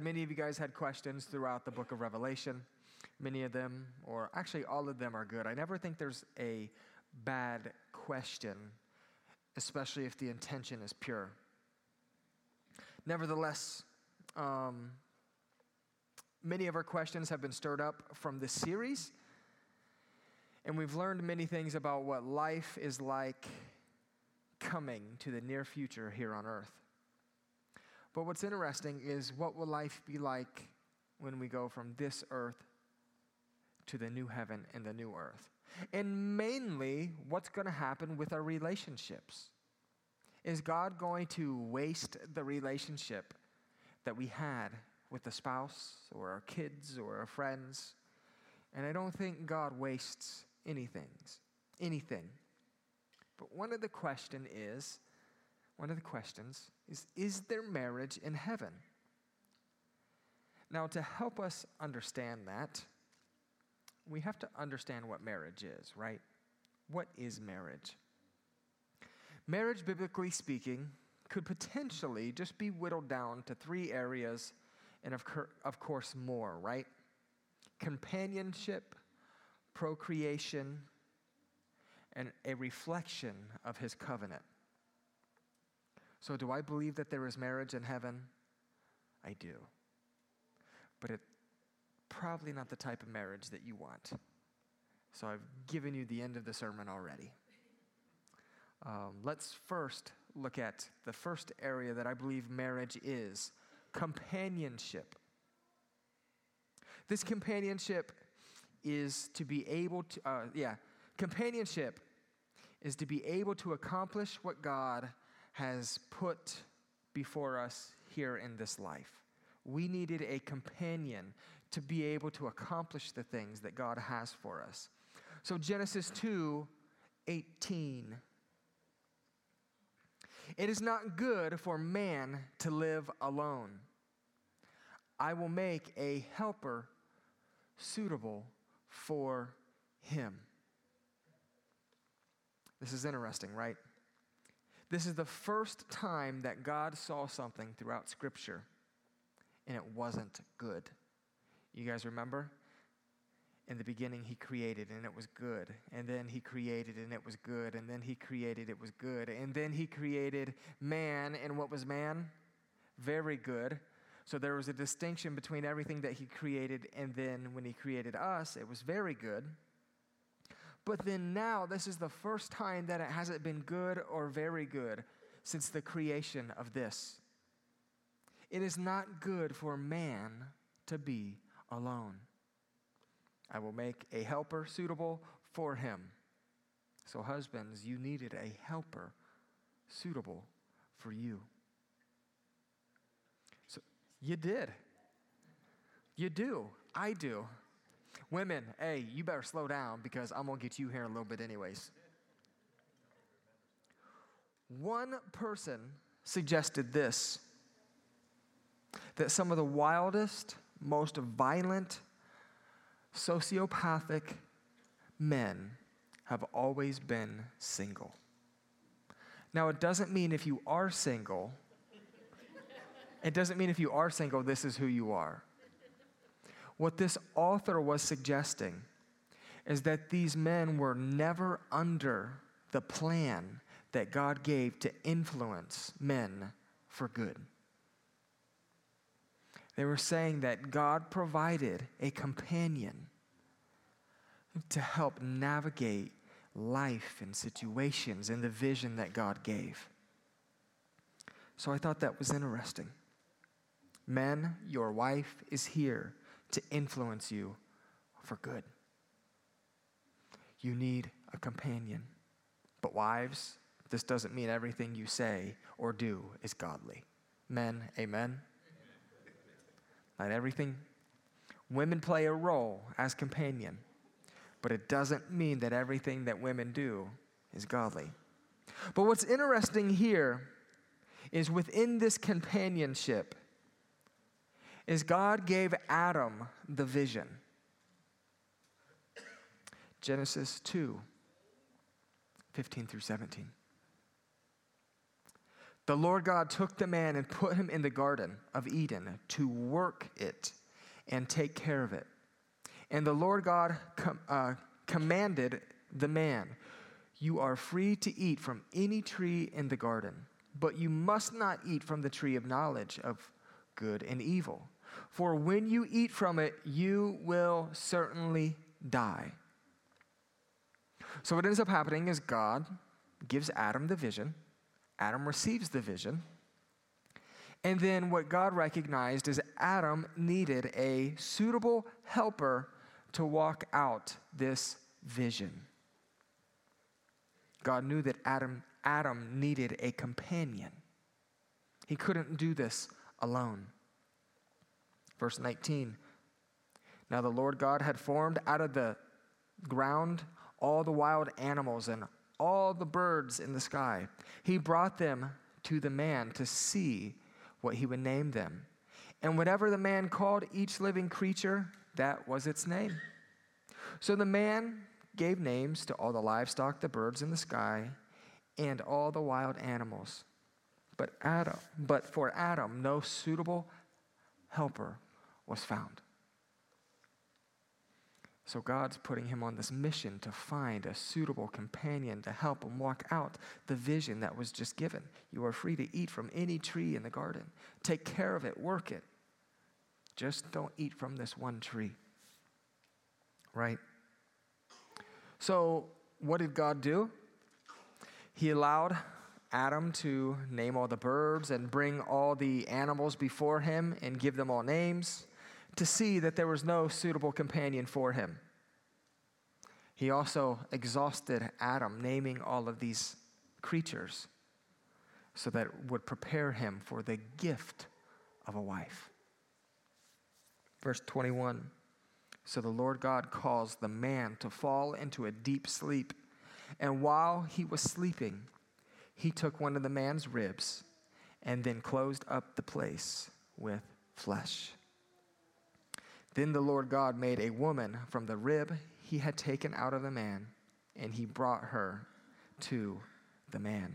Many of you guys had questions throughout the book of Revelation. Many of them, or actually all of them, are good. I never think there's a bad question, especially if the intention is pure. Nevertheless, um, many of our questions have been stirred up from this series, and we've learned many things about what life is like coming to the near future here on earth. But what's interesting is what will life be like when we go from this earth to the new heaven and the new earth? And mainly, what's going to happen with our relationships? Is God going to waste the relationship that we had with the spouse or our kids or our friends? And I don't think God wastes anything. Anything. But one of the question is, one of the questions is, is there marriage in heaven? Now, to help us understand that, we have to understand what marriage is, right? What is marriage? Marriage, biblically speaking, could potentially just be whittled down to three areas, and of, of course, more, right? Companionship, procreation, and a reflection of his covenant. So, do I believe that there is marriage in heaven? I do. But it's probably not the type of marriage that you want. So, I've given you the end of the sermon already. Um, let's first look at the first area that I believe marriage is companionship. This companionship is to be able to, uh, yeah, companionship is to be able to accomplish what God has put before us here in this life. We needed a companion to be able to accomplish the things that God has for us. So Genesis 2 18 it is not good for man to live alone. I will make a helper suitable for him. This is interesting, right? This is the first time that God saw something throughout Scripture and it wasn't good. You guys remember? in the beginning he created and it was good. And then he created and it was good. And then he created it was good. And then he created man and what was man? Very good. So there was a distinction between everything that he created and then when he created us it was very good but then now this is the first time that it hasn't been good or very good since the creation of this it is not good for man to be alone I will make a helper suitable for him. So, husbands, you needed a helper suitable for you. So, you did. You do. I do. Women, hey, you better slow down because I'm going to get you here in a little bit, anyways. One person suggested this that some of the wildest, most violent, sociopathic men have always been single. Now, it doesn't mean if you are single, it doesn't mean if you are single, this is who you are. What this author was suggesting is that these men were never under the plan that God gave to influence men for good. They were saying that God provided a companion to help navigate life and situations and the vision that God gave. So I thought that was interesting. Men, your wife is here to influence you for good. You need a companion. But, wives, this doesn't mean everything you say or do is godly. Men, amen? Not everything. Women play a role as companion, but it doesn't mean that everything that women do is godly. But what's interesting here is within this companionship is God gave Adam the vision. Genesis 2 15 through 17. the Lord God took the man and put him in the garden of Eden to work it and take care of it. And the Lord God com- uh, commanded the man, You are free to eat from any tree in the garden, but you must not eat from the tree of knowledge of good and evil. For when you eat from it, you will certainly die. So, what ends up happening is God gives Adam the vision Adam receives the vision. And then what God recognized is Adam needed a suitable helper to walk out this vision. God knew that Adam, Adam needed a companion. He couldn't do this alone. Verse 19 Now the Lord God had formed out of the ground all the wild animals and all the birds in the sky. He brought them to the man to see what he would name them. And whatever the man called each living creature, that was its name. So the man gave names to all the livestock, the birds in the sky, and all the wild animals. But Adam, but for Adam no suitable helper was found. So God's putting him on this mission to find a suitable companion to help him walk out the vision that was just given. You are free to eat from any tree in the garden. Take care of it, work it. Just don't eat from this one tree. Right? So, what did God do? He allowed Adam to name all the birds and bring all the animals before him and give them all names to see that there was no suitable companion for him. He also exhausted Adam, naming all of these creatures so that it would prepare him for the gift of a wife. Verse 21 So the Lord God caused the man to fall into a deep sleep, and while he was sleeping, he took one of the man's ribs and then closed up the place with flesh. Then the Lord God made a woman from the rib he had taken out of the man, and he brought her to the man.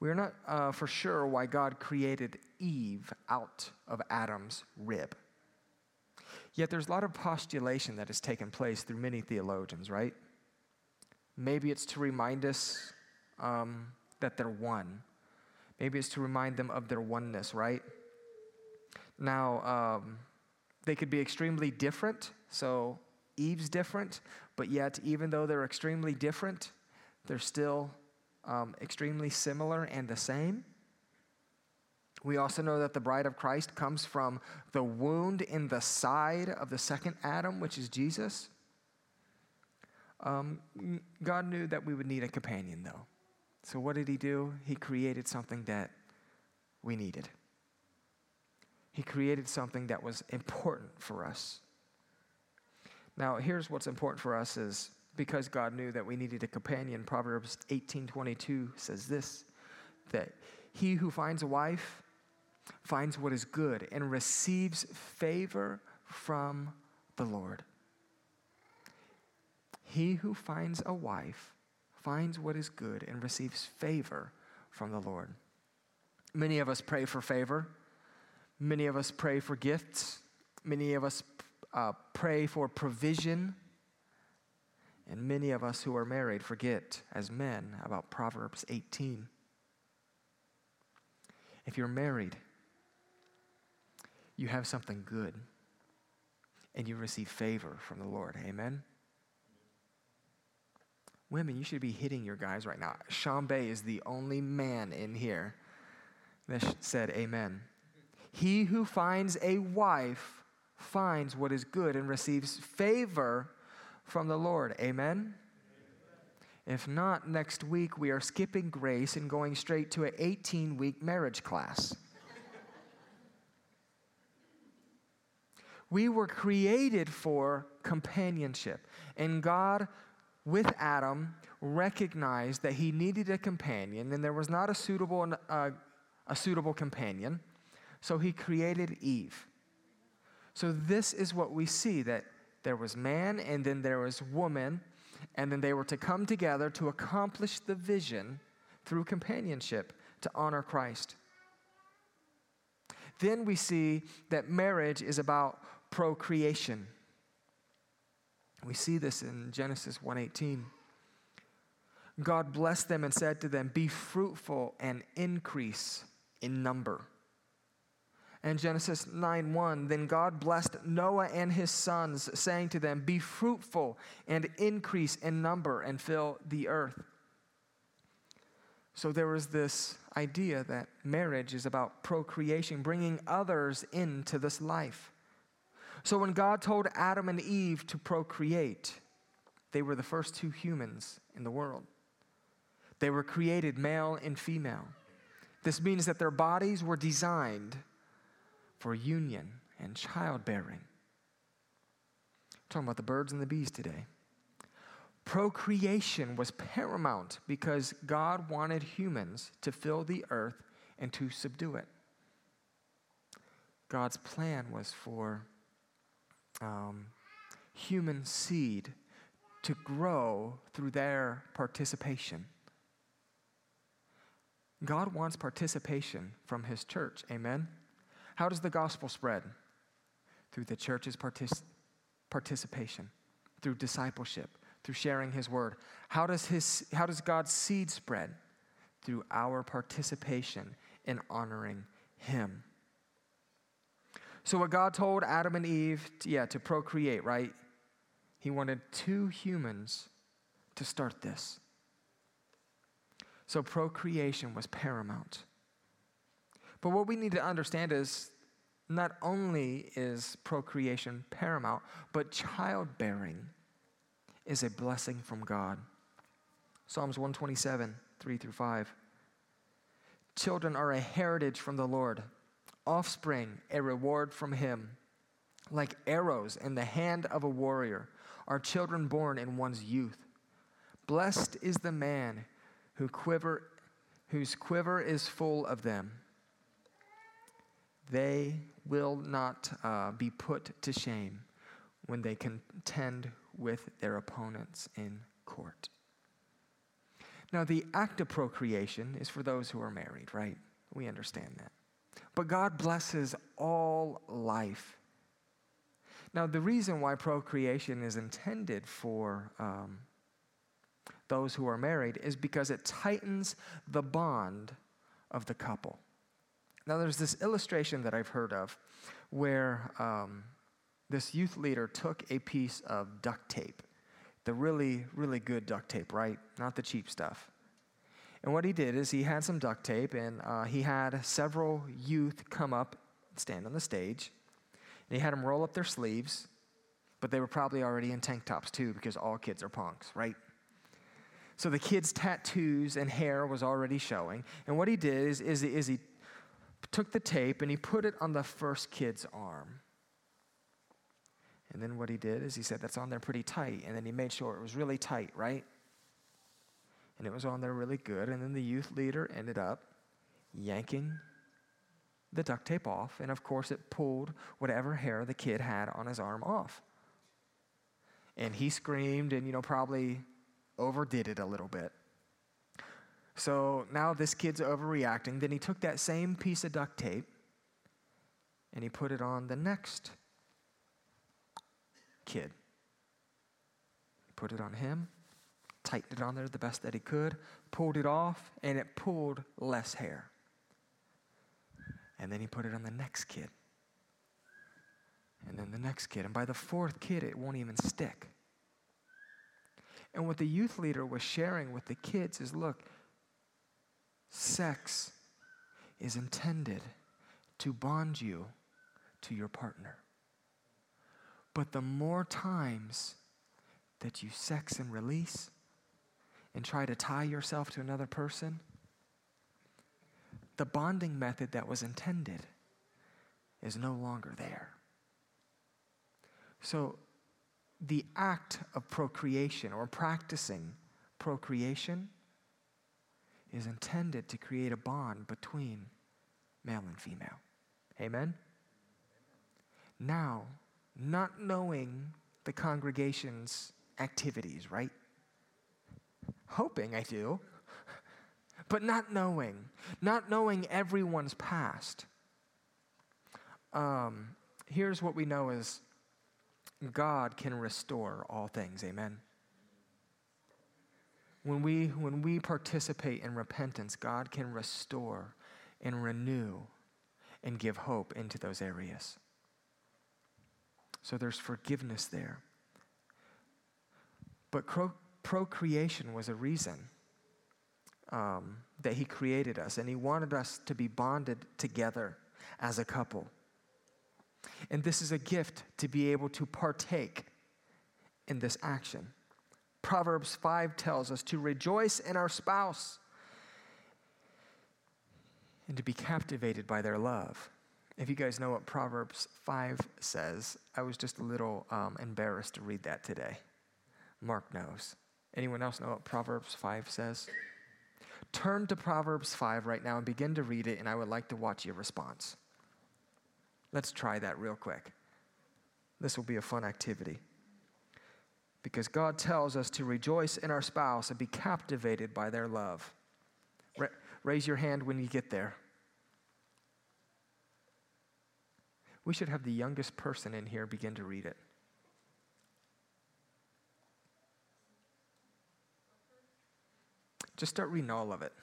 We're not uh, for sure why God created Eve out of Adam's rib. Yet there's a lot of postulation that has taken place through many theologians, right? Maybe it's to remind us um, that they're one. Maybe it's to remind them of their oneness, right? Now, um, they could be extremely different. So Eve's different, but yet, even though they're extremely different, they're still um, extremely similar and the same. We also know that the bride of Christ comes from the wound in the side of the second Adam, which is Jesus. Um, God knew that we would need a companion, though. So, what did He do? He created something that we needed. He created something that was important for us. Now, here's what's important for us is because God knew that we needed a companion, Proverbs 18:22 says this that he who finds a wife finds what is good and receives favor from the Lord. He who finds a wife finds what is good and receives favor from the Lord. Many of us pray for favor. Many of us pray for gifts. Many of us uh, pray for provision. And many of us who are married forget, as men, about Proverbs 18. If you're married, you have something good and you receive favor from the Lord. Amen? Women, you should be hitting your guys right now. Sean Bay is the only man in here that said amen. He who finds a wife finds what is good and receives favor from the Lord. Amen? If not, next week we are skipping grace and going straight to an 18 week marriage class. we were created for companionship. And God, with Adam, recognized that he needed a companion, and there was not a suitable, uh, a suitable companion. So he created Eve. So this is what we see that there was man and then there was woman, and then they were to come together to accomplish the vision through companionship to honor Christ. Then we see that marriage is about procreation. We see this in Genesis 1:18. God blessed them and said to them, "Be fruitful and increase in number." And Genesis 9 1, then God blessed Noah and his sons, saying to them, "Be fruitful and increase in number and fill the earth." So there was this idea that marriage is about procreation, bringing others into this life. So when God told Adam and Eve to procreate, they were the first two humans in the world. They were created male and female. This means that their bodies were designed for union and childbearing. Talking about the birds and the bees today. Procreation was paramount because God wanted humans to fill the earth and to subdue it. God's plan was for um, human seed to grow through their participation. God wants participation from His church. Amen? How does the gospel spread? Through the church's partic- participation, through discipleship, through sharing His word. How does, his, how does God's seed spread? Through our participation in honoring Him. So, what God told Adam and Eve, to, yeah, to procreate, right? He wanted two humans to start this. So, procreation was paramount. But what we need to understand is not only is procreation paramount, but childbearing is a blessing from God. Psalms 127, 3 through 5. Children are a heritage from the Lord, offspring a reward from Him. Like arrows in the hand of a warrior are children born in one's youth. Blessed is the man who quiver, whose quiver is full of them they will not uh, be put to shame when they contend with their opponents in court. Now, the act of procreation is for those who are married, right? We understand that. But God blesses all life. Now, the reason why procreation is intended for um, those who are married is because it tightens the bond of the couple. Now, there's this illustration that I've heard of where um, this youth leader took a piece of duct tape, the really, really good duct tape, right? Not the cheap stuff. And what he did is he had some duct tape and uh, he had several youth come up and stand on the stage. And he had them roll up their sleeves, but they were probably already in tank tops too because all kids are punks, right? So the kids' tattoos and hair was already showing. And what he did is, is, is he took the tape and he put it on the first kid's arm. And then what he did is he said, That's on there pretty tight. And then he made sure it was really tight, right? And it was on there really good. And then the youth leader ended up yanking the duct tape off. And of course, it pulled whatever hair the kid had on his arm off. And he screamed and, you know, probably overdid it a little bit. So now this kid's overreacting. Then he took that same piece of duct tape and he put it on the next kid. He put it on him, tightened it on there the best that he could, pulled it off, and it pulled less hair. And then he put it on the next kid. And then the next kid. And by the fourth kid, it won't even stick. And what the youth leader was sharing with the kids is look, Sex is intended to bond you to your partner. But the more times that you sex and release and try to tie yourself to another person, the bonding method that was intended is no longer there. So, the act of procreation or practicing procreation is intended to create a bond between male and female. Amen? Now, not knowing the congregation's activities, right? Hoping I do, but not knowing, not knowing everyone's past. Um, here's what we know is God can restore all things. Amen. When we, when we participate in repentance, God can restore and renew and give hope into those areas. So there's forgiveness there. But procreation was a reason um, that He created us, and He wanted us to be bonded together as a couple. And this is a gift to be able to partake in this action. Proverbs 5 tells us to rejoice in our spouse and to be captivated by their love. If you guys know what Proverbs 5 says, I was just a little um, embarrassed to read that today. Mark knows. Anyone else know what Proverbs 5 says? Turn to Proverbs 5 right now and begin to read it, and I would like to watch your response. Let's try that real quick. This will be a fun activity. Because God tells us to rejoice in our spouse and be captivated by their love. Ra- raise your hand when you get there. We should have the youngest person in here begin to read it. Just start reading all of it.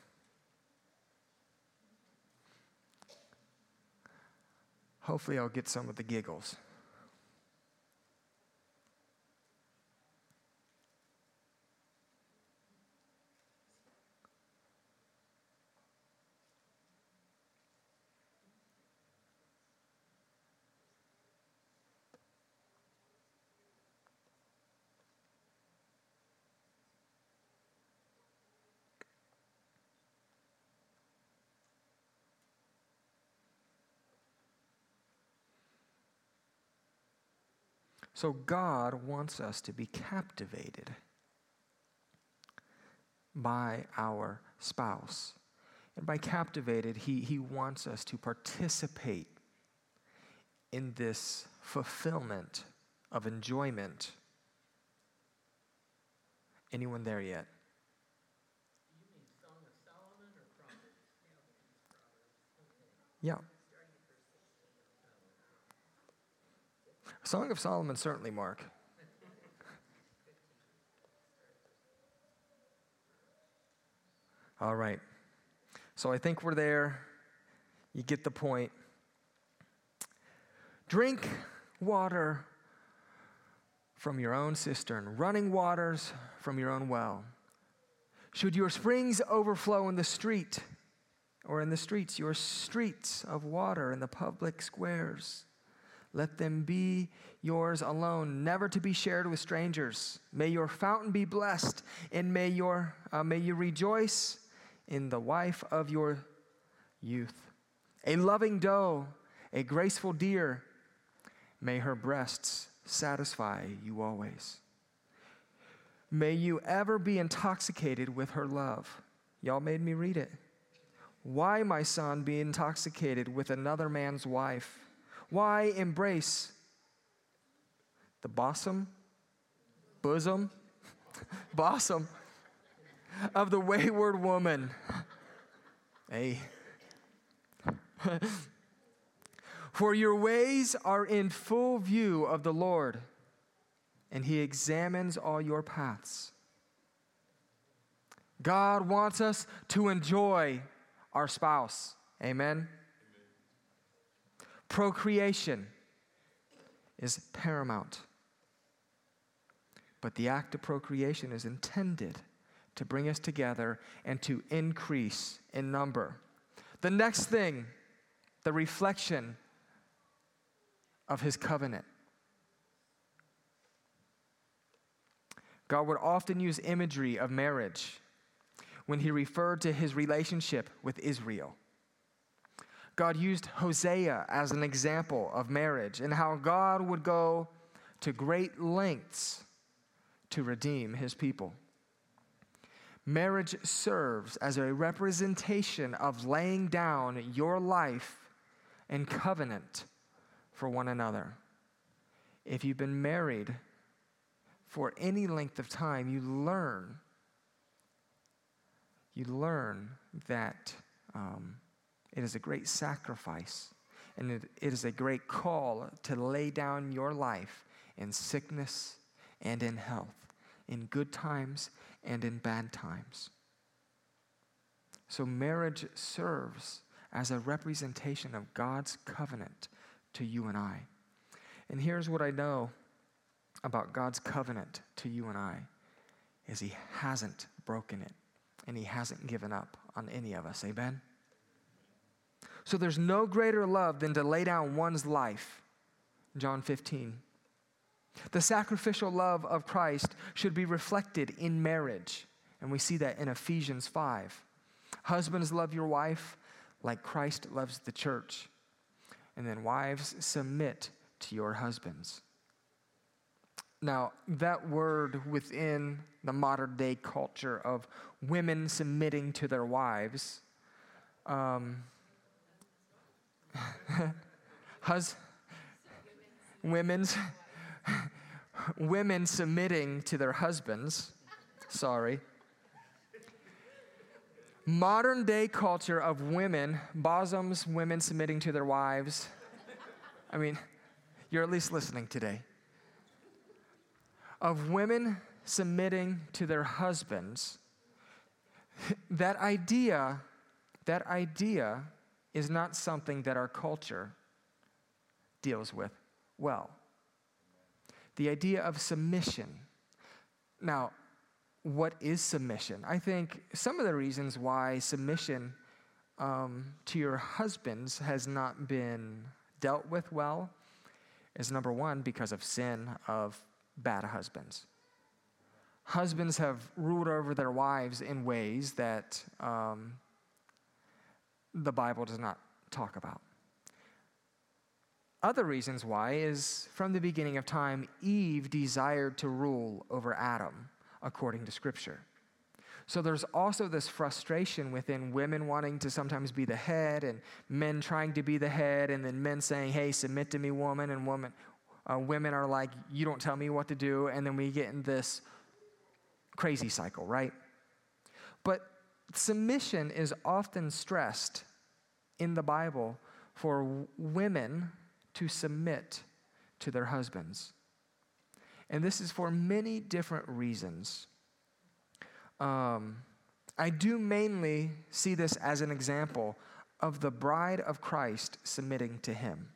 Hopefully, I'll get some of the giggles. So God wants us to be captivated by our spouse. And by captivated, he, he wants us to participate in this fulfillment of enjoyment. Anyone there yet? Yeah. Song of Solomon, certainly, Mark. All right. So I think we're there. You get the point. Drink water from your own cistern, running waters from your own well. Should your springs overflow in the street, or in the streets, your streets of water in the public squares, let them be yours alone, never to be shared with strangers. May your fountain be blessed, and may, your, uh, may you rejoice in the wife of your youth. A loving doe, a graceful deer, may her breasts satisfy you always. May you ever be intoxicated with her love. Y'all made me read it. Why, my son, be intoxicated with another man's wife? Why embrace the bosom, bosom, bosom of the wayward woman? Hey. For your ways are in full view of the Lord, and he examines all your paths. God wants us to enjoy our spouse. Amen. Procreation is paramount. But the act of procreation is intended to bring us together and to increase in number. The next thing, the reflection of his covenant. God would often use imagery of marriage when he referred to his relationship with Israel. God used Hosea as an example of marriage and how God would go to great lengths to redeem his people. Marriage serves as a representation of laying down your life and covenant for one another. If you've been married for any length of time, you learn you learn that um, it is a great sacrifice and it, it is a great call to lay down your life in sickness and in health, in good times and in bad times. So, marriage serves as a representation of God's covenant to you and I. And here's what I know about God's covenant to you and I is he hasn't broken it and he hasn't given up on any of us. Amen. So there's no greater love than to lay down one's life. John 15. The sacrificial love of Christ should be reflected in marriage. And we see that in Ephesians 5. Husbands, love your wife like Christ loves the church. And then, wives, submit to your husbands. Now, that word within the modern day culture of women submitting to their wives, um, hus- women's, women submitting to their husbands, sorry. Modern day culture of women, bosoms, women submitting to their wives. I mean, you're at least listening today of women submitting to their husbands, that idea, that idea is not something that our culture deals with well. The idea of submission. Now, what is submission? I think some of the reasons why submission um, to your husbands has not been dealt with well is number one, because of sin of bad husbands. Husbands have ruled over their wives in ways that um, the Bible does not talk about. Other reasons why is from the beginning of time, Eve desired to rule over Adam, according to Scripture. So there's also this frustration within women wanting to sometimes be the head and men trying to be the head, and then men saying, Hey, submit to me, woman, and woman, uh, women are like, you don't tell me what to do, and then we get in this crazy cycle, right? But submission is often stressed in the Bible for women to submit to their husbands. And this is for many different reasons. Um, I do mainly see this as an example of the bride of Christ submitting to him.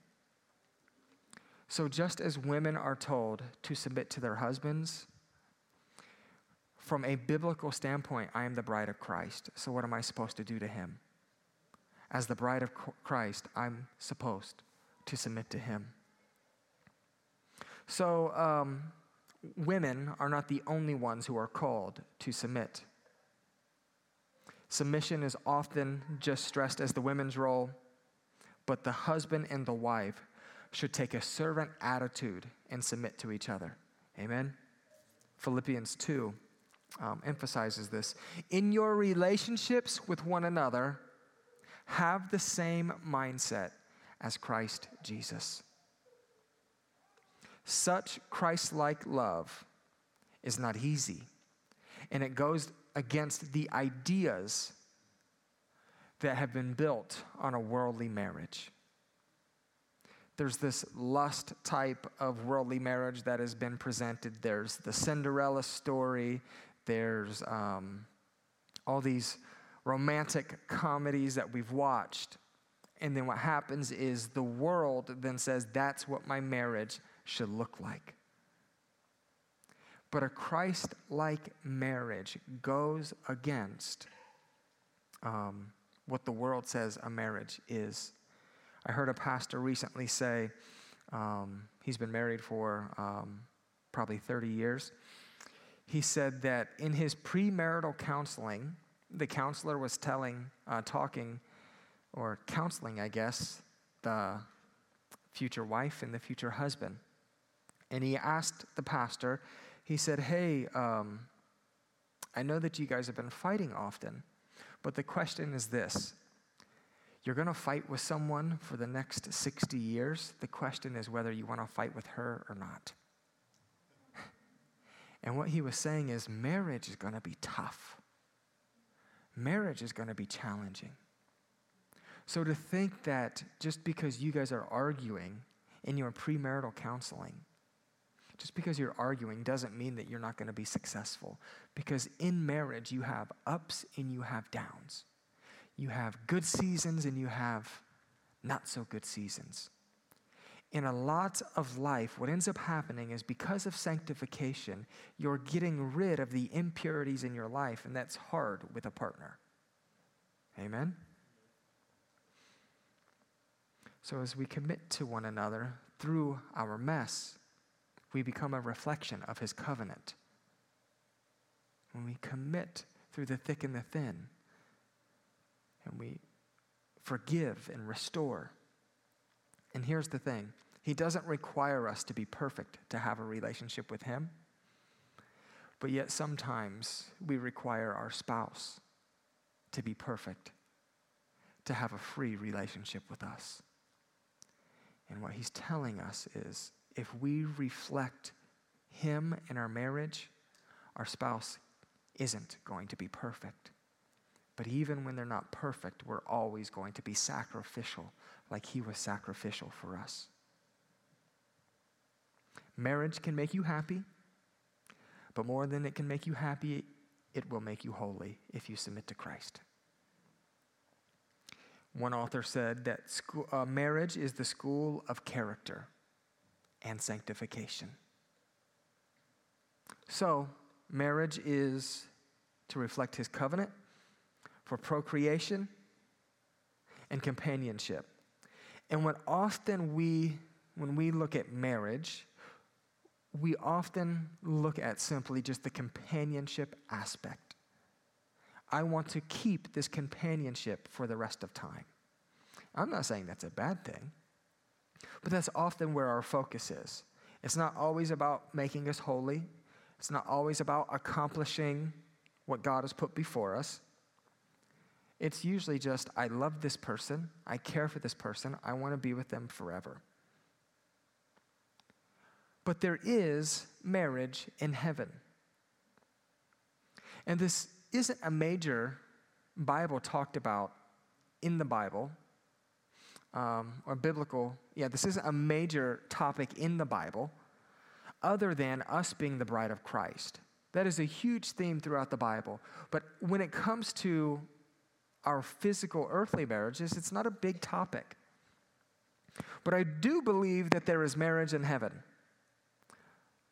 So, just as women are told to submit to their husbands, from a biblical standpoint, I am the bride of Christ. So, what am I supposed to do to him? As the bride of Christ, I'm supposed to submit to him. So, um, women are not the only ones who are called to submit. Submission is often just stressed as the women's role, but the husband and the wife should take a servant attitude and submit to each other. Amen? Philippians 2 um, emphasizes this. In your relationships with one another, have the same mindset as Christ Jesus. Such Christ like love is not easy, and it goes against the ideas that have been built on a worldly marriage there's this lust type of worldly marriage that has been presented. There's the Cinderella story. There's um, all these romantic comedies that we've watched. And then what happens is the world then says, that's what my marriage should look like. But a Christ like marriage goes against um, what the world says a marriage is. I heard a pastor recently say, um, he's been married for um, probably 30 years. He said that in his premarital counseling, the counselor was telling, uh, talking, or counseling, I guess, the future wife and the future husband. And he asked the pastor, he said, Hey, um, I know that you guys have been fighting often, but the question is this you're going to fight with someone for the next 60 years. The question is whether you want to fight with her or not. And what he was saying is marriage is going to be tough. marriage is going to be challenging. So to think that just because you guys are arguing in your premarital counseling, just because you're arguing doesn't mean that you're not going to be successful. Because in marriage, you have ups and you have downs. You have good seasons and you have not so good seasons. In a lot of life, what ends up happening is because of sanctification, you're getting rid of the impurities in your life, and that's hard with a partner. Amen? So, as we commit to one another through our mess, we become a reflection of his covenant. When we commit through the thick and the thin, and we forgive and restore. And here's the thing He doesn't require us to be perfect to have a relationship with Him, but yet sometimes we require our spouse to be perfect, to have a free relationship with us. And what He's telling us is if we reflect Him in our marriage, our spouse isn't going to be perfect. But even when they're not perfect, we're always going to be sacrificial, like He was sacrificial for us. Marriage can make you happy, but more than it can make you happy, it will make you holy if you submit to Christ. One author said that school, uh, marriage is the school of character and sanctification. So, marriage is to reflect his covenant for procreation and companionship. And when often we, when we look at marriage, we often look at simply just the companionship aspect. I want to keep this companionship for the rest of time. I'm not saying that's a bad thing. But that's often where our focus is. It's not always about making us holy, it's not always about accomplishing what God has put before us. It's usually just, I love this person, I care for this person, I want to be with them forever. But there is marriage in heaven. And this isn't a major Bible talked about in the Bible um, or biblical, yeah, this isn't a major topic in the Bible other than us being the bride of Christ. That is a huge theme throughout the Bible. But when it comes to our physical earthly marriages, it's not a big topic. But I do believe that there is marriage in heaven.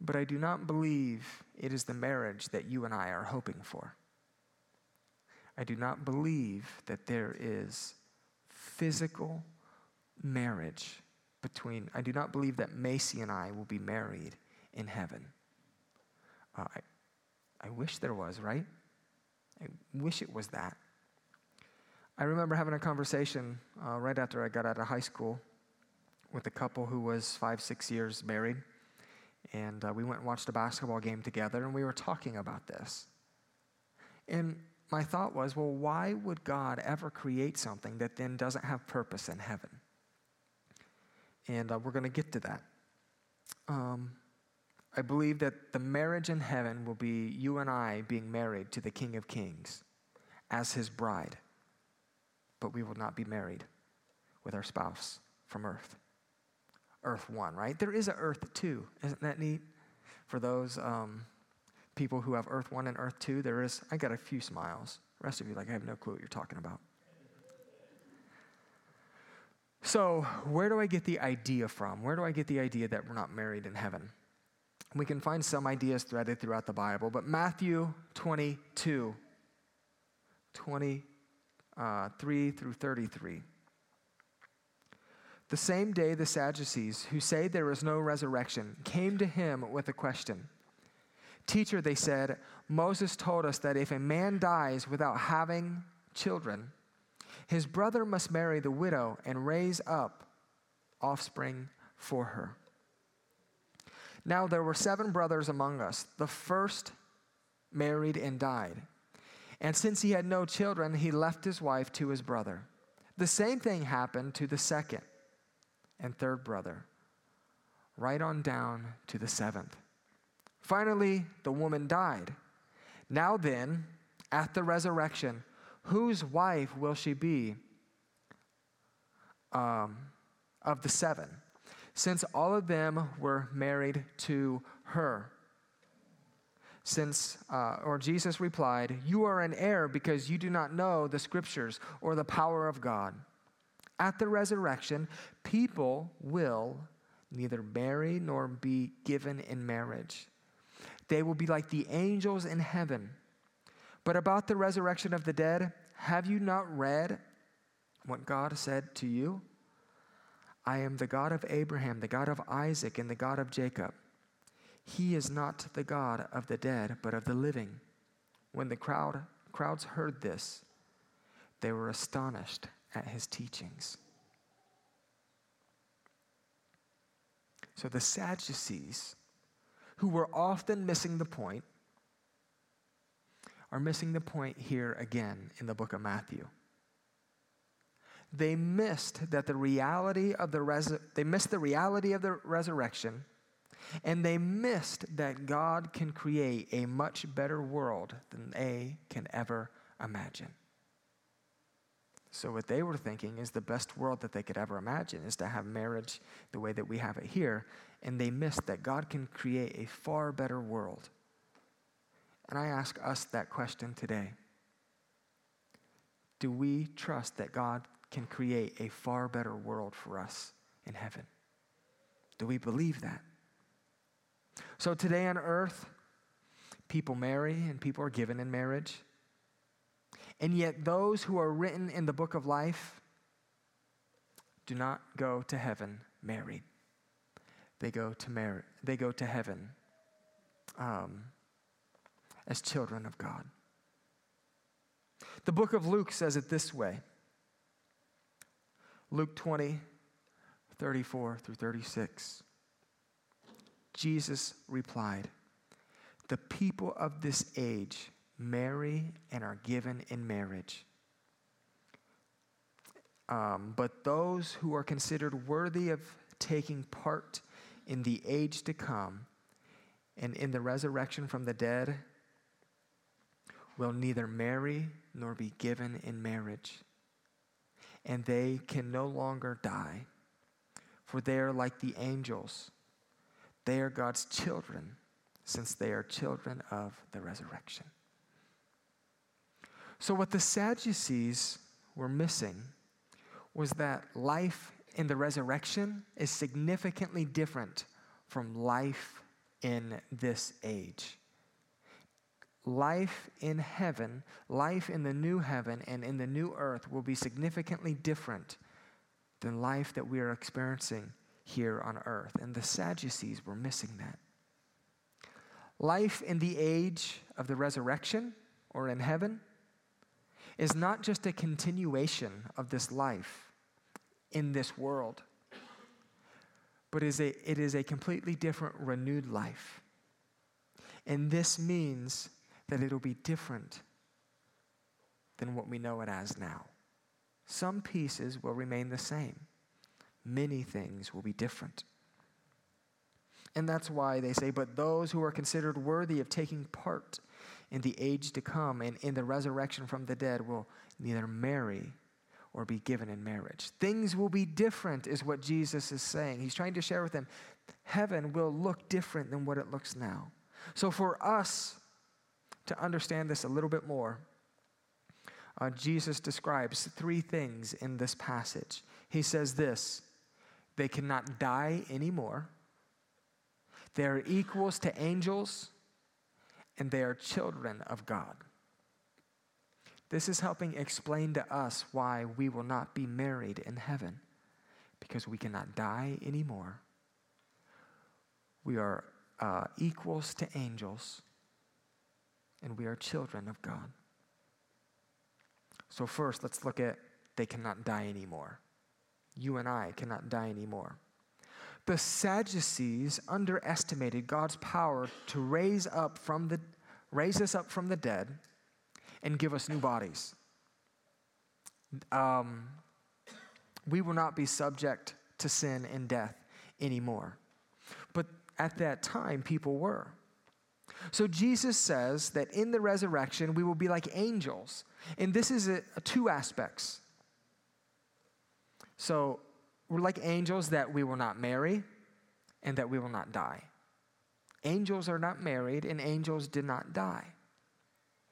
But I do not believe it is the marriage that you and I are hoping for. I do not believe that there is physical marriage between, I do not believe that Macy and I will be married in heaven. Uh, I, I wish there was, right? I wish it was that. I remember having a conversation uh, right after I got out of high school with a couple who was five, six years married. And uh, we went and watched a basketball game together, and we were talking about this. And my thought was, well, why would God ever create something that then doesn't have purpose in heaven? and uh, we're going to get to that. Um, I believe that the marriage in heaven will be you and I being married to the King of Kings as his bride, but we will not be married with our spouse from earth. Earth one, right? There is a earth two. Isn't that neat? For those um, people who have earth one and earth two, there is, I got a few smiles. The rest of you, like, I have no clue what you're talking about. So, where do I get the idea from? Where do I get the idea that we're not married in heaven? We can find some ideas threaded throughout the Bible, but Matthew 22, 23 uh, through 33. The same day, the Sadducees, who say there is no resurrection, came to him with a question. Teacher, they said, Moses told us that if a man dies without having children, his brother must marry the widow and raise up offspring for her. Now there were seven brothers among us. The first married and died. And since he had no children, he left his wife to his brother. The same thing happened to the second and third brother, right on down to the seventh. Finally, the woman died. Now then, at the resurrection, Whose wife will she be um, of the seven? Since all of them were married to her. Since, uh, or Jesus replied, You are an heir because you do not know the scriptures or the power of God. At the resurrection, people will neither marry nor be given in marriage. They will be like the angels in heaven. But about the resurrection of the dead, have you not read what God said to you? I am the God of Abraham, the God of Isaac, and the God of Jacob. He is not the God of the dead, but of the living. When the crowd, crowds heard this, they were astonished at his teachings. So the Sadducees, who were often missing the point, are missing the point here again in the book of Matthew. They missed that the reality of the res- they missed the reality of the resurrection and they missed that God can create a much better world than they can ever imagine. So, what they were thinking is the best world that they could ever imagine is to have marriage the way that we have it here. And they missed that God can create a far better world. And I ask us that question today Do we trust that God can create a far better world for us in heaven? Do we believe that? So, today on earth, people marry and people are given in marriage. And yet, those who are written in the book of life do not go to heaven married. They go to, mar- they go to heaven um, as children of God. The book of Luke says it this way Luke 20, 34 through 36. Jesus replied, The people of this age marry and are given in marriage. Um, but those who are considered worthy of taking part in the age to come and in the resurrection from the dead will neither marry nor be given in marriage. And they can no longer die, for they are like the angels. They are God's children, since they are children of the resurrection. So, what the Sadducees were missing was that life in the resurrection is significantly different from life in this age. Life in heaven, life in the new heaven and in the new earth will be significantly different than life that we are experiencing here on earth. And the Sadducees were missing that. Life in the age of the resurrection or in heaven is not just a continuation of this life in this world, but is a, it is a completely different, renewed life. And this means that it'll be different than what we know it as now. Some pieces will remain the same, many things will be different. And that's why they say, but those who are considered worthy of taking part in the age to come and in the resurrection from the dead will neither marry or be given in marriage. Things will be different, is what Jesus is saying. He's trying to share with them heaven will look different than what it looks now. So, for us to understand this a little bit more, uh, Jesus describes three things in this passage. He says this they cannot die anymore, they are equals to angels and they are children of God. This is helping explain to us why we will not be married in heaven because we cannot die anymore. We are uh, equals to angels and we are children of God. So, first, let's look at they cannot die anymore. You and I cannot die anymore. The Sadducees underestimated God's power to raise up from the raise us up from the dead and give us new bodies. Um, we will not be subject to sin and death anymore. But at that time, people were. So Jesus says that in the resurrection, we will be like angels. And this is a, a two aspects. So we're like angels that we will not marry and that we will not die. Angels are not married and angels did not die.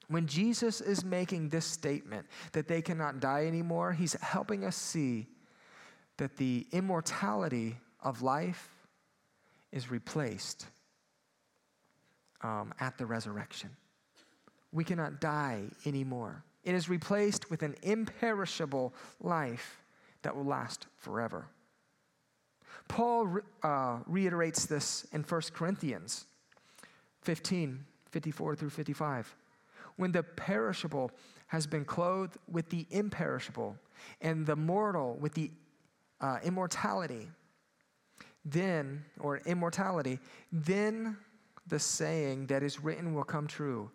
When Jesus is making this statement that they cannot die anymore, he's helping us see that the immortality of life is replaced um, at the resurrection. We cannot die anymore. It is replaced with an imperishable life that will last forever. Paul uh, reiterates this in 1 Corinthians 15 54 through 55. When the perishable has been clothed with the imperishable, and the mortal with the uh, immortality, then, or immortality, then the saying that is written will come true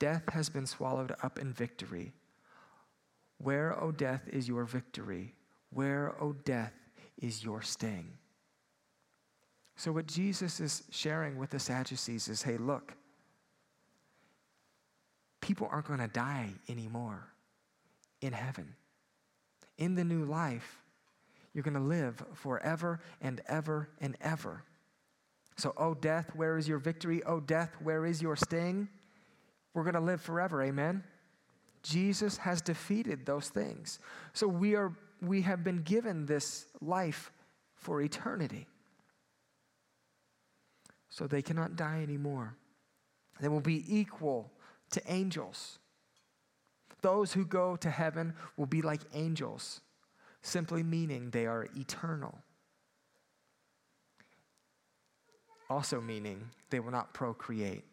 Death has been swallowed up in victory. Where, O death, is your victory? Where, O death, is your sting? So, what Jesus is sharing with the Sadducees is hey, look, people aren't going to die anymore in heaven. In the new life, you're going to live forever and ever and ever. So, oh, death, where is your victory? Oh, death, where is your sting? We're going to live forever. Amen. Jesus has defeated those things. So we are we have been given this life for eternity. So they cannot die anymore. They will be equal to angels. Those who go to heaven will be like angels, simply meaning they are eternal. Also, meaning they will not procreate.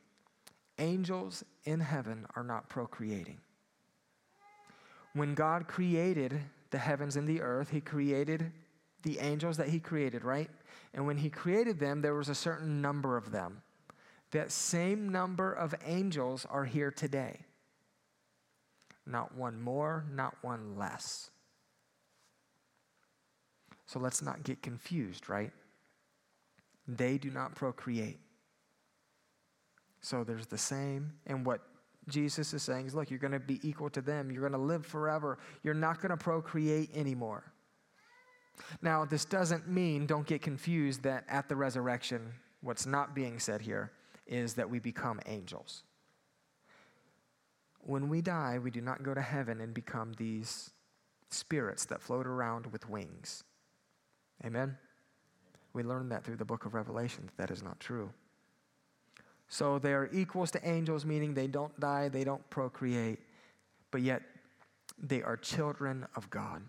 Angels in heaven are not procreating. When God created the heavens and the earth, He created the angels that He created, right? And when He created them, there was a certain number of them. That same number of angels are here today. Not one more, not one less. So let's not get confused, right? They do not procreate. So there's the same. And what Jesus is saying is look, you're going to be equal to them. You're going to live forever. You're not going to procreate anymore. Now, this doesn't mean, don't get confused, that at the resurrection, what's not being said here is that we become angels. When we die, we do not go to heaven and become these spirits that float around with wings. Amen? We learned that through the book of Revelation that is not true. So they are equals to angels, meaning they don't die, they don't procreate, but yet they are children of God.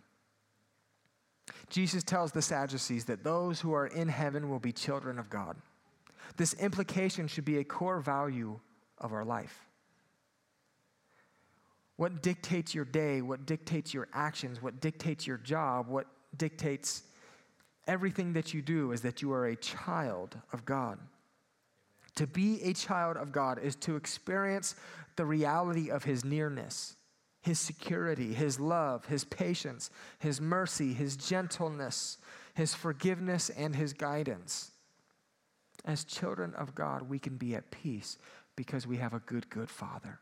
Jesus tells the Sadducees that those who are in heaven will be children of God. This implication should be a core value of our life. What dictates your day, what dictates your actions, what dictates your job, what dictates everything that you do is that you are a child of God. To be a child of God is to experience the reality of His nearness, His security, His love, His patience, His mercy, His gentleness, His forgiveness, and His guidance. As children of God, we can be at peace because we have a good, good Father.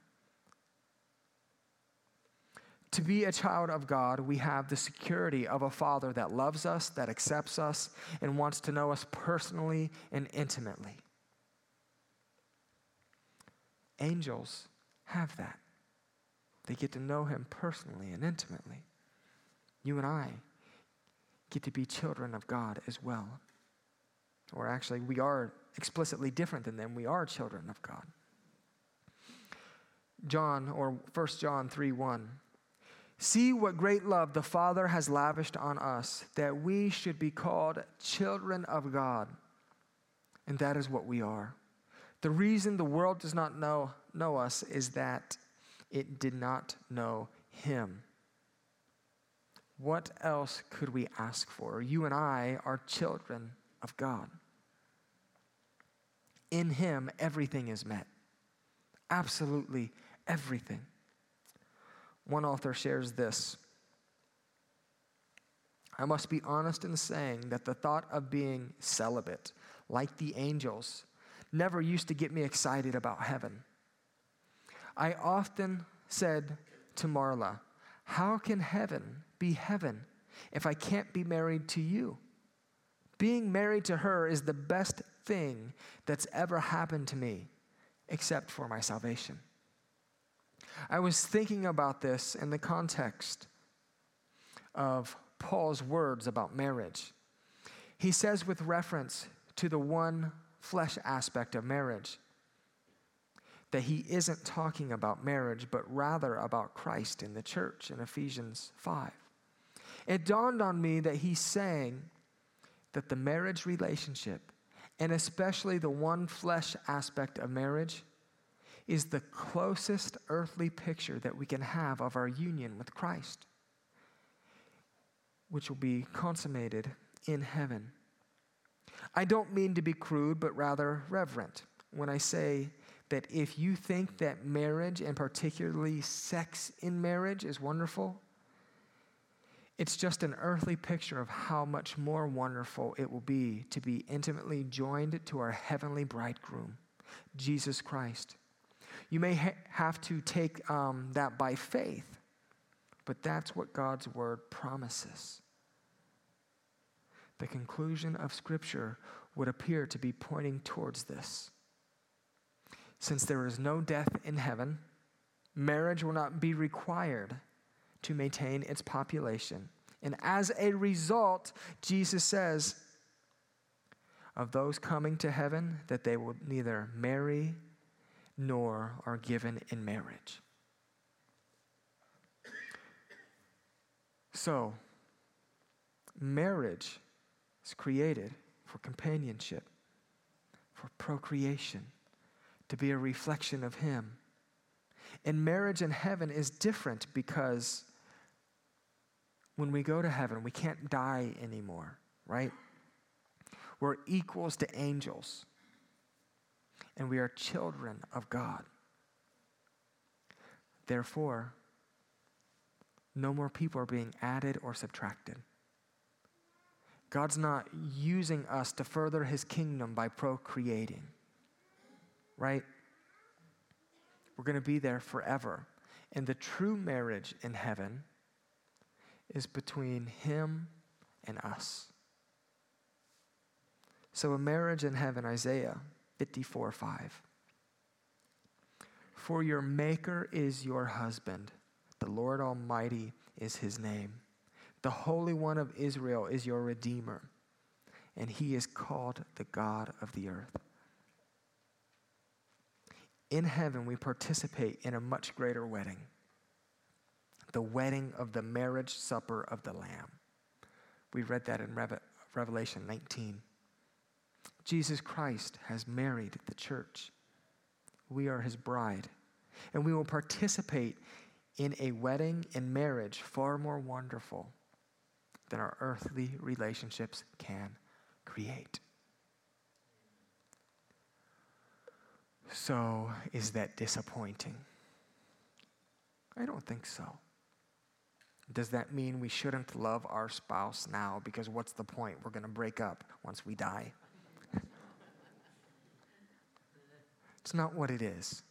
To be a child of God, we have the security of a Father that loves us, that accepts us, and wants to know us personally and intimately. Angels have that. They get to know him personally and intimately. You and I get to be children of God as well. Or actually, we are explicitly different than them. We are children of God. John, or 1 John 3 1. See what great love the Father has lavished on us, that we should be called children of God. And that is what we are. The reason the world does not know, know us is that it did not know him. What else could we ask for? You and I are children of God. In him, everything is met. Absolutely everything. One author shares this I must be honest in saying that the thought of being celibate, like the angels, never used to get me excited about heaven. I often said to Marla, How can heaven be heaven if I can't be married to you? Being married to her is the best thing that's ever happened to me, except for my salvation. I was thinking about this in the context of Paul's words about marriage. He says, with reference to the one flesh aspect of marriage, that he isn't talking about marriage, but rather about Christ in the church in Ephesians 5. It dawned on me that he's saying that the marriage relationship, and especially the one flesh aspect of marriage, is the closest earthly picture that we can have of our union with Christ, which will be consummated in heaven. I don't mean to be crude, but rather reverent when I say that if you think that marriage, and particularly sex in marriage, is wonderful, it's just an earthly picture of how much more wonderful it will be to be intimately joined to our heavenly bridegroom, Jesus Christ. You may ha- have to take um, that by faith, but that's what God's word promises. The conclusion of Scripture would appear to be pointing towards this. Since there is no death in heaven, marriage will not be required to maintain its population. And as a result, Jesus says of those coming to heaven that they will neither marry nor are given in marriage. So, marriage is created for companionship, for procreation, to be a reflection of Him. And marriage in heaven is different because when we go to heaven, we can't die anymore, right? We're equals to angels, and we are children of God. Therefore, no more people are being added or subtracted. God's not using us to further his kingdom by procreating, right? We're going to be there forever. And the true marriage in heaven is between him and us. So, a marriage in heaven, Isaiah 54 5. For your Maker is your husband, the Lord Almighty is his name. The Holy One of Israel is your Redeemer, and he is called the God of the earth. In heaven, we participate in a much greater wedding the wedding of the marriage supper of the Lamb. We read that in Revelation 19. Jesus Christ has married the church. We are his bride, and we will participate in a wedding and marriage far more wonderful than our earthly relationships can create. So, is that disappointing? I don't think so. Does that mean we shouldn't love our spouse now? Because what's the point? We're going to break up once we die. it's not what it is.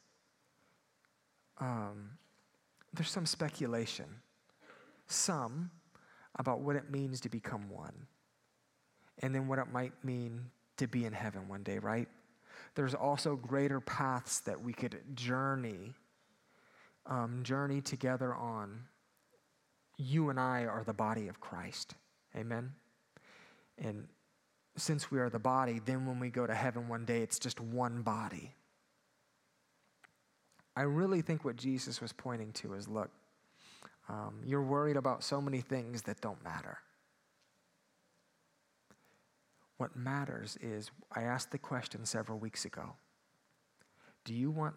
Um, there's some speculation. Some about what it means to become one, and then what it might mean to be in heaven one day, right? There's also greater paths that we could journey, um, journey together on. You and I are the body of Christ. Amen? And since we are the body, then when we go to heaven one day, it's just one body. I really think what Jesus was pointing to is look, um, you're worried about so many things that don't matter. What matters is I asked the question several weeks ago. Do you want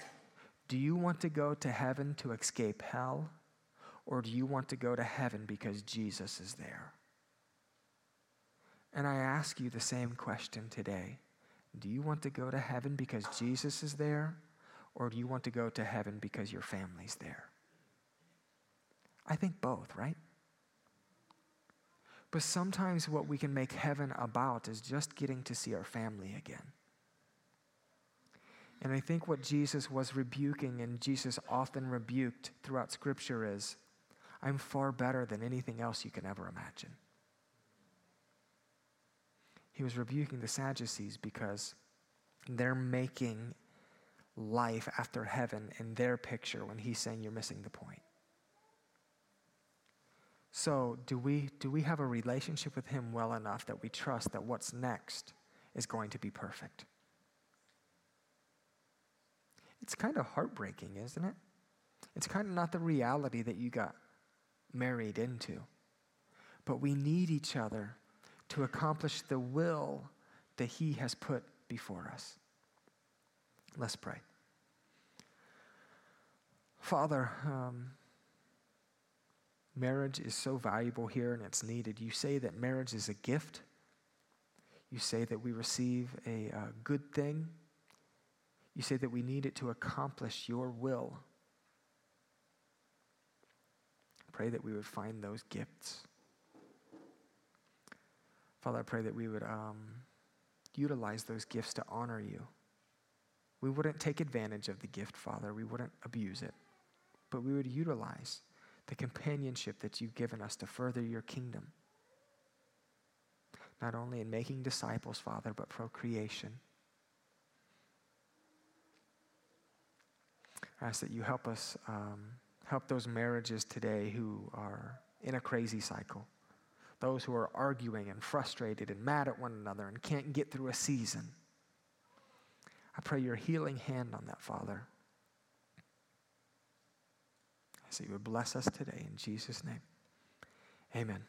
do you want to go to heaven to escape hell or do you want to go to heaven because Jesus is there? And I ask you the same question today. Do you want to go to heaven because Jesus is there or do you want to go to heaven because your family's there? I think both, right? But sometimes what we can make heaven about is just getting to see our family again. And I think what Jesus was rebuking and Jesus often rebuked throughout Scripture is I'm far better than anything else you can ever imagine. He was rebuking the Sadducees because they're making life after heaven in their picture when he's saying you're missing the point. So, do we, do we have a relationship with him well enough that we trust that what's next is going to be perfect? It's kind of heartbreaking, isn't it? It's kind of not the reality that you got married into. But we need each other to accomplish the will that He has put before us. Let's pray. Father, um, marriage is so valuable here and it's needed. You say that marriage is a gift. You say that we receive a, a good thing. You say that we need it to accomplish your will. Pray that we would find those gifts. Father, I pray that we would um, utilize those gifts to honor you. We wouldn't take advantage of the gift, Father. We wouldn't abuse it. But we would utilize the companionship that you've given us to further your kingdom. Not only in making disciples, Father, but procreation. I ask that you help us, um, help those marriages today who are in a crazy cycle those who are arguing and frustrated and mad at one another and can't get through a season. I pray your healing hand on that, Father. I say you would bless us today in Jesus' name. Amen.